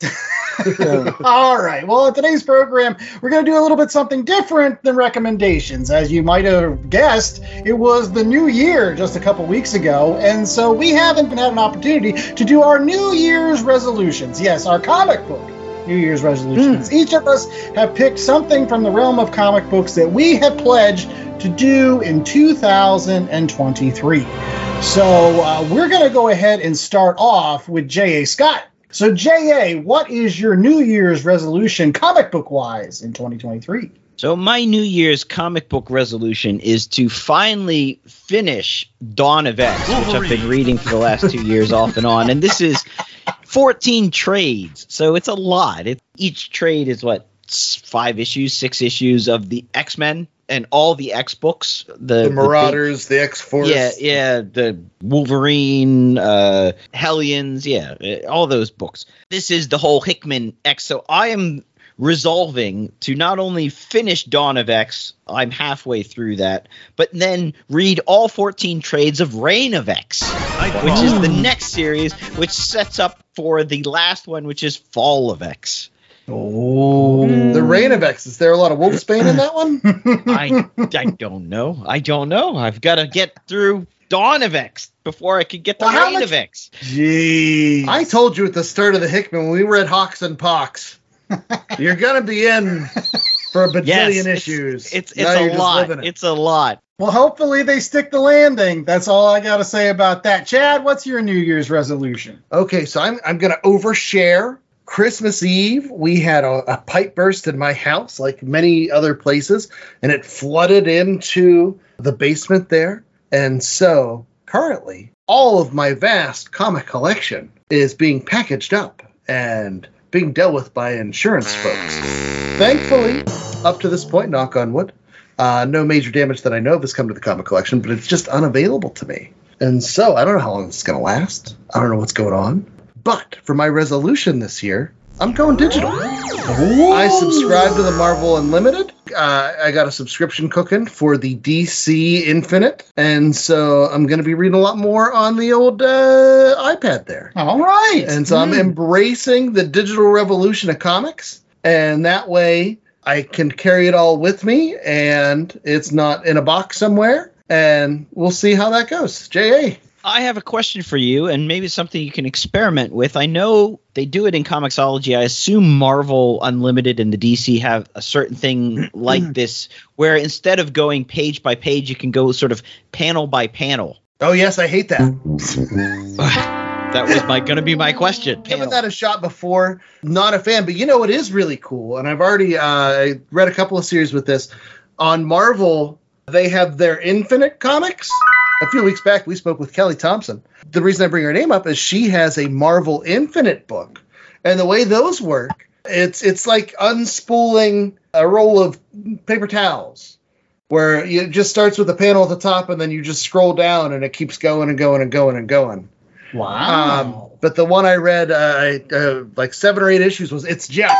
All right. Well, in today's program, we're going to do a little bit something different than recommendations. As you might have guessed, it was the new year just a couple weeks ago, and so we haven't been had an opportunity to do our New Year's resolutions. Yes, our comic book New Year's resolutions. Each of us have picked something from the realm of comic books that we have pledged to do in 2023. So uh, we're going to go ahead and start off with J.A. Scott. So, J.A., what is your New Year's resolution comic book wise in 2023? So my New Year's comic book resolution is to finally finish Dawn of X, which I've been reading for the last two years off and on. And this is 14 trades, so it's a lot. It, each trade is what five issues, six issues of the X Men and all the X books. The, The Marauders, the X Force. yeah, yeah, the Wolverine, uh, Hellions, yeah, uh, all those books. This is the whole Hickman X. So I am resolving to not only finish Dawn of X, I'm halfway through that, but then read all 14 trades of Reign of X, which is the next series, which sets up for the last one, which is Fall of X. Oh. The Reign of X. Is there a lot of Wolfsbane in that one? I, I don't know. I don't know. I've got to get through Dawn of X before I could get to Well, Reign much- of X. Jeez. I told you at the start of the Hickman when we read HoX and PoX, you're gonna be in for a bajillion Yes, issues. It's it's Now you're a lot. It's a lot. Well, hopefully they stick the landing. That's all I got to say about that. Chad, what's your New Year's resolution? Okay, so I'm I'm gonna overshare. Christmas Eve, we had a, a pipe burst in my house, like many other places, and it flooded into the basement there. And so currently, all of my vast comic collection is being packaged up and being dealt with by insurance folks. Thankfully, up to this point, knock on wood, uh, no major damage that I know of has come to the comic collection, but it's just unavailable to me. And so I don't know how long this is going to last. I don't know what's going on. But for my resolution this year, I'm going digital. I subscribe to the Marvel Unlimited. Uh, I got a subscription cooking for the DC Infinite, and so I'm going to be reading a lot more on the old uh, iPad there. All right. And so I'm Hmm. embracing the digital revolution of comics, and that way I can carry it all with me, and it's not in a box somewhere. And we'll see how that goes. Ja. I have a question for you, and maybe something you can experiment with. I know they do it in Comixology. I assume Marvel Unlimited and the DC have a certain thing like this, where instead of going page by page, you can go sort of panel by panel. Oh yes, I hate that. That was my going to be my question. Given that a shot before, not a fan, but you know what is really cool, and I've already uh, read a couple of series with this on Marvel. They have their Infinite comics. A few weeks back, we spoke with Kelly Thompson. The reason I bring her name up is she has a Marvel Infinite book, and the way those work, it's it's like unspooling a roll of paper towels where it just starts with a panel at the top and then you just scroll down and it keeps going and going and going and going. Wow. Um, but the one I read, uh, uh, like seven or eight issues, was It's Jeff,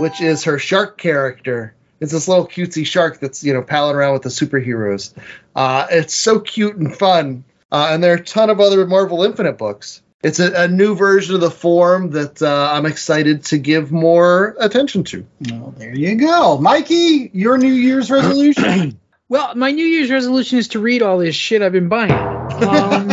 which is her shark character. It's this little cutesy shark that's, you know, palling around with the superheroes. Uh, it's so cute and fun. Uh, and there are a ton of other Marvel Infinite books. It's a, a new version of the form that uh, I'm excited to give more attention to. Well, there you go. Mikey, your New Year's resolution. Well, my New Year's resolution is to read all this shit I've been buying. Um,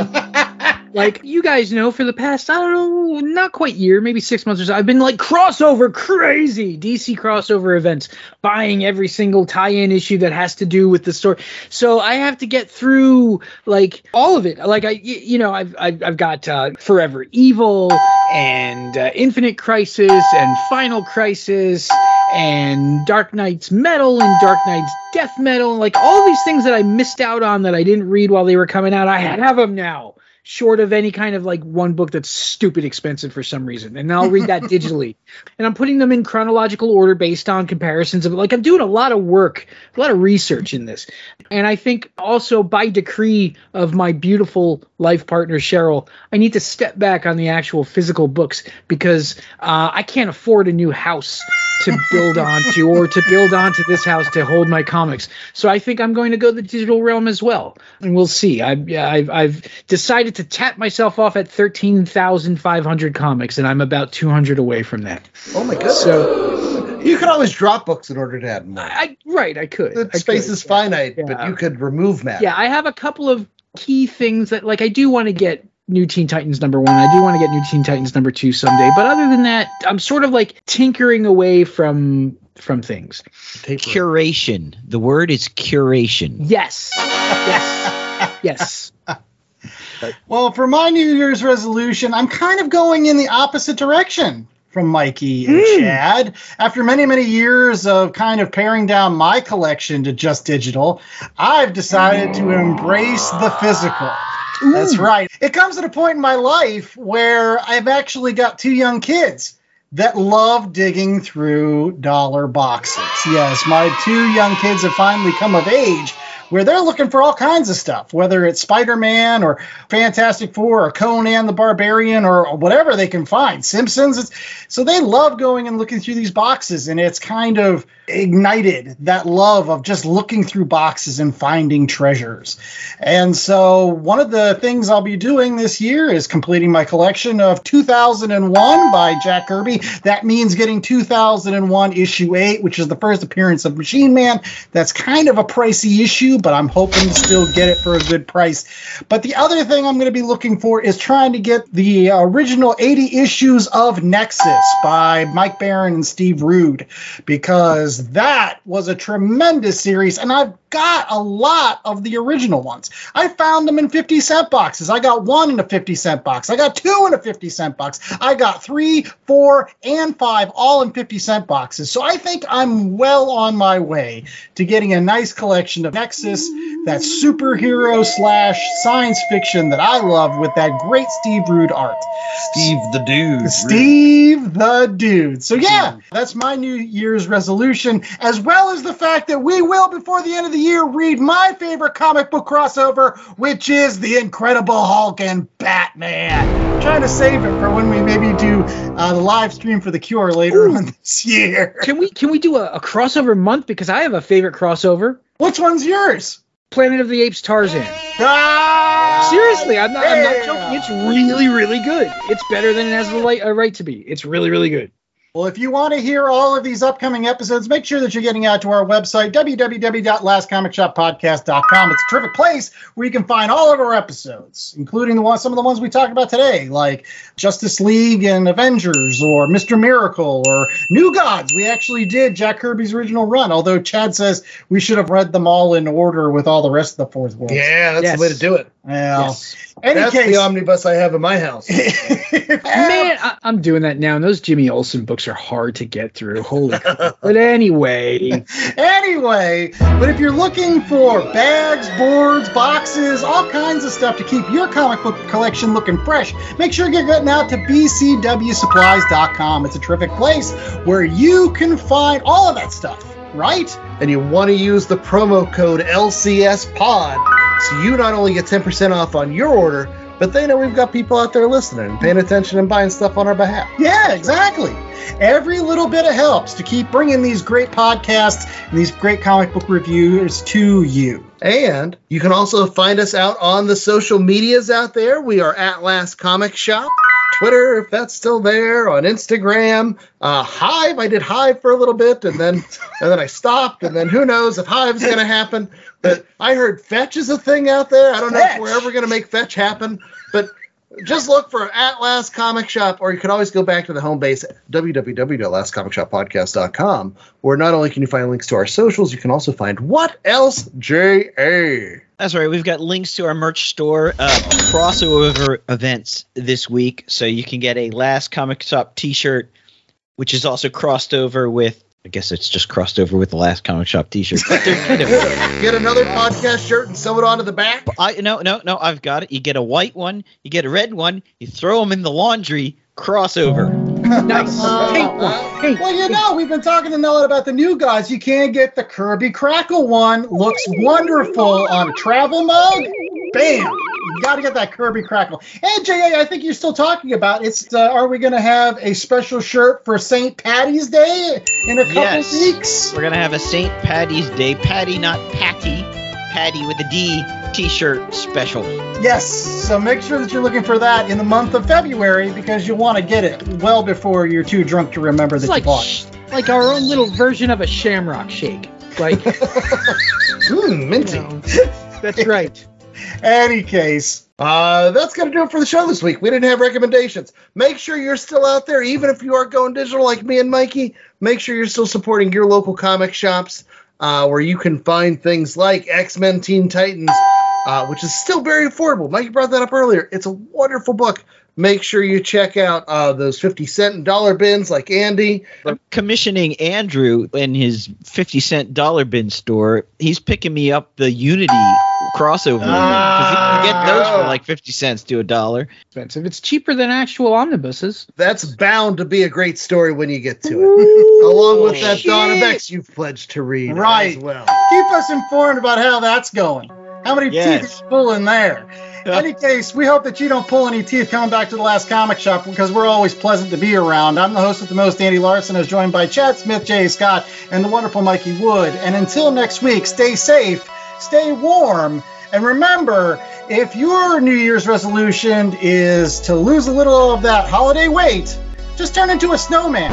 like you guys know, for the past I don't know, not quite year, maybe six months or so, I've been like crossover crazy, DC crossover events, buying every single tie-in issue that has to do with the story. So I have to get through like all of it. Like I, you know, I've I've, I've got uh, Forever Evil and uh, Infinite Crisis and Final Crisis and Dark Nights Metal and Dark Nights Death Metal, like all these things that I missed out on that I didn't read while they were coming out. I have them now, short of any kind of like one book that's stupid expensive for some reason, and I'll read that digitally. And I'm putting them in chronological order based on comparisons of like I'm doing a lot of work, a lot of research in this, and I think also by decree of my beautiful life partner Cheryl, I need to step back on the actual physical books because uh, I can't afford a new house to build onto or to build onto this house to hold my comics. So I think I'm going to go the digital realm as well, and we'll see. I've I've, I've decided to tap myself off at thirteen thousand five hundred comics, and I'm about two hundred away from that. Oh my goodness! So you could always drop books in order to add more. I right, I could. The I space could, is finite, yeah. but you could remove matter. Yeah, I have a couple of key things that like I do want to get New Teen Titans number one. I do want to get New Teen Titans number two someday. But other than that, I'm sort of like tinkering away from from things. Curation. The word is curation. Yes. Yes. yes. Well, for my New Year's resolution, I'm kind of going in the opposite direction from Mikey and hmm. Chad. After many, many years of kind of paring down my collection to just digital, I've decided to embrace the physical. That's right. It comes at a point in my life where I've actually got two young kids that love digging through dollar boxes. Yes, my two young kids have finally come of age where they're looking for all kinds of stuff, whether it's Spider Man or Fantastic Four or Conan the Barbarian or whatever they can find, Simpsons. So they love going and looking through these boxes, and it's kind of ignited that love of just looking through boxes and finding treasures. And so one of the things I'll be doing this year is completing my collection of 2001 by Jack Kirby. That means getting 2001 issue 8, which is the first appearance of Machine Man. That's kind of a pricey issue, but I'm hoping to still get it for a good price. But the other thing I'm going to be looking for is trying to get the uh, original 80 issues of Nexus by Mike Baron and Steve Rude because that was a tremendous series, and I've got a lot of the original ones. I found them in 50 cent boxes. I got one in a 50 cent box. I got two in a 50 cent box. I got three, four, and five all in 50 cent boxes. So I think I'm well on my way to getting a nice collection of Nexus, that superhero slash science fiction that I love with that great Steve Rude art. Steve the dude. Steve the dude. So yeah, that's my New Year's resolution, as well as the fact that we will, before the end of the year, read my favorite comic book crossover, which is The Incredible Hulk and Batman. I'm trying to save it for when we maybe do uh, the live stream for the Cure later Ooh. on this year. Can we can we do a, a crossover month? Because I have a favorite crossover. Which one's yours? Planet of the Apes Tarzan. Ah, Seriously, I'm not, I'm not joking. It's really, really good. It's better than it has the right, uh, right to be. It's really, really good. Well, if you want to hear all of these upcoming episodes, make sure that you're getting out to our website, www.lastcomicshoppodcast.com. It's a terrific place where you can find all of our episodes, including the one, some of the ones we talked about today, like Justice League and Avengers, or Mr. Miracle, or New Gods. We actually did Jack Kirby's original run, although Chad says we should have read them all in order with all the rest of the fourth world. Yeah, that's Yes. the way to do it. Well, Yes. Any That's case, the omnibus I have in my house. Man, I, I'm doing that now, and those Jimmy Olsen books are hard to get through. Holy crap. But anyway, anyway, but if you're looking for bags, boards, boxes, all kinds of stuff to keep your comic book collection looking fresh, make sure you're getting out to bcwsupplies.com. It's a terrific place where you can find all of that stuff, right? and you want to use the promo code LCS Pod, so you not only get 10% off on your order, but they know we've got people out there listening and paying attention and buying stuff on our behalf. Yeah, exactly. Every little bit of helps to keep bringing these great podcasts and these great comic book reviewers to you. And you can also find us out on the social medias out there. We are at Last Comic Shop. Twitter, if that's still there, on Instagram, uh, Hive. I did Hive for a little bit, and then and then I stopped, and then who knows if Hive's going to happen. But I heard Fetch is a thing out there. I don't know if we're ever going to make Fetch happen, but just look for at Last Comic Shop, or you can always go back to the home base, www.lastcomicshoppodcast.com, where not only can you find links to our socials, you can also find what else, J.A. That's right. We've got links to our merch store, uh, crossover events this week, so you can get a Last Comic Shop T-shirt, which is also crossed over with. I guess it's just crossed over with the Last Comic Shop T-shirt. But they're kind of- Get another podcast shirt and sew it onto the back. I no no no. I've got it. You get a white one, you get a red one, you throw them in the laundry. Crossover. Nice. Pink one. Pink. Well, you know, we've been talking to Noah about the new guys. You can't get the Kirby Crackle one. Looks wonderful on a travel mug. Bam! You got to get that Kirby Crackle. And JA, I think you're still talking about it's. Uh, are we going to have a special shirt for St. Patty's Day in a couple Yes. weeks? We're gonna have a St. Patty's Day Patty, not Patty, Patty with a D T-shirt special. Yes. So make sure that you're looking for that in the month of February because you'll want to get it well before you're too drunk to remember It's that like you bought. sh- like our own little version of a shamrock shake. Like, Mmm, minty. you know, that's right. Any case. Uh, that's going to do it for the show this week. We didn't have recommendations. Make sure you're still out there, even if you are going digital like me and Mikey. Make sure you're still supporting your local comic shops uh, where you can find things like X Men Teen Titans, uh, which is still very affordable. Mikey brought that up earlier. It's a wonderful book. Make sure you check out uh, those 50 cent and dollar bins like Andy. I'm commissioning Andrew in his 50 cent dollar bin store. He's picking me up the Unity crossover because you can get those for like 50 cents to a dollar. Expensive. It's cheaper than actual omnibuses. That's bound to be a great story when you get to it. Along with that Dawn of. X you've pledged to read Right. as well. Keep us informed about how that's going. How many Yes. teeth you pull in there? In any case, we hope that you don't pull any teeth coming back to the last comic shop because we're always pleasant to be around. I'm the host with the most, Andy Larson, is joined by Chad Smith, Jay Scott, and the wonderful Mikey Wood. And until next week, stay safe, stay warm, and remember, if your New Year's resolution is to lose a little of that holiday weight, just turn into a snowman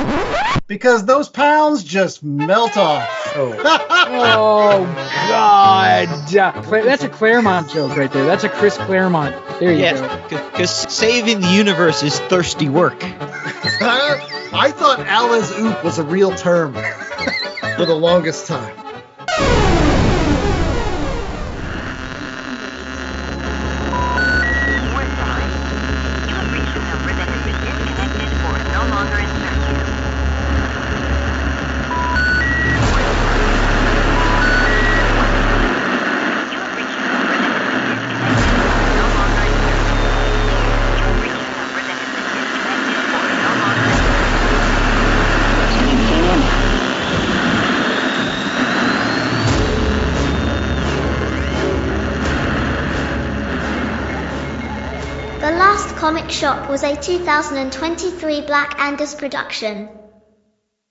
because those pounds just melt off. Oh God! Uh, That's a Claremont joke right there. That's a Chris Claremont. There you Yes, go. because saving the universe is thirsty work. I thought Alice Oop was a real term for the longest time. Was a 2023 Black Angus production.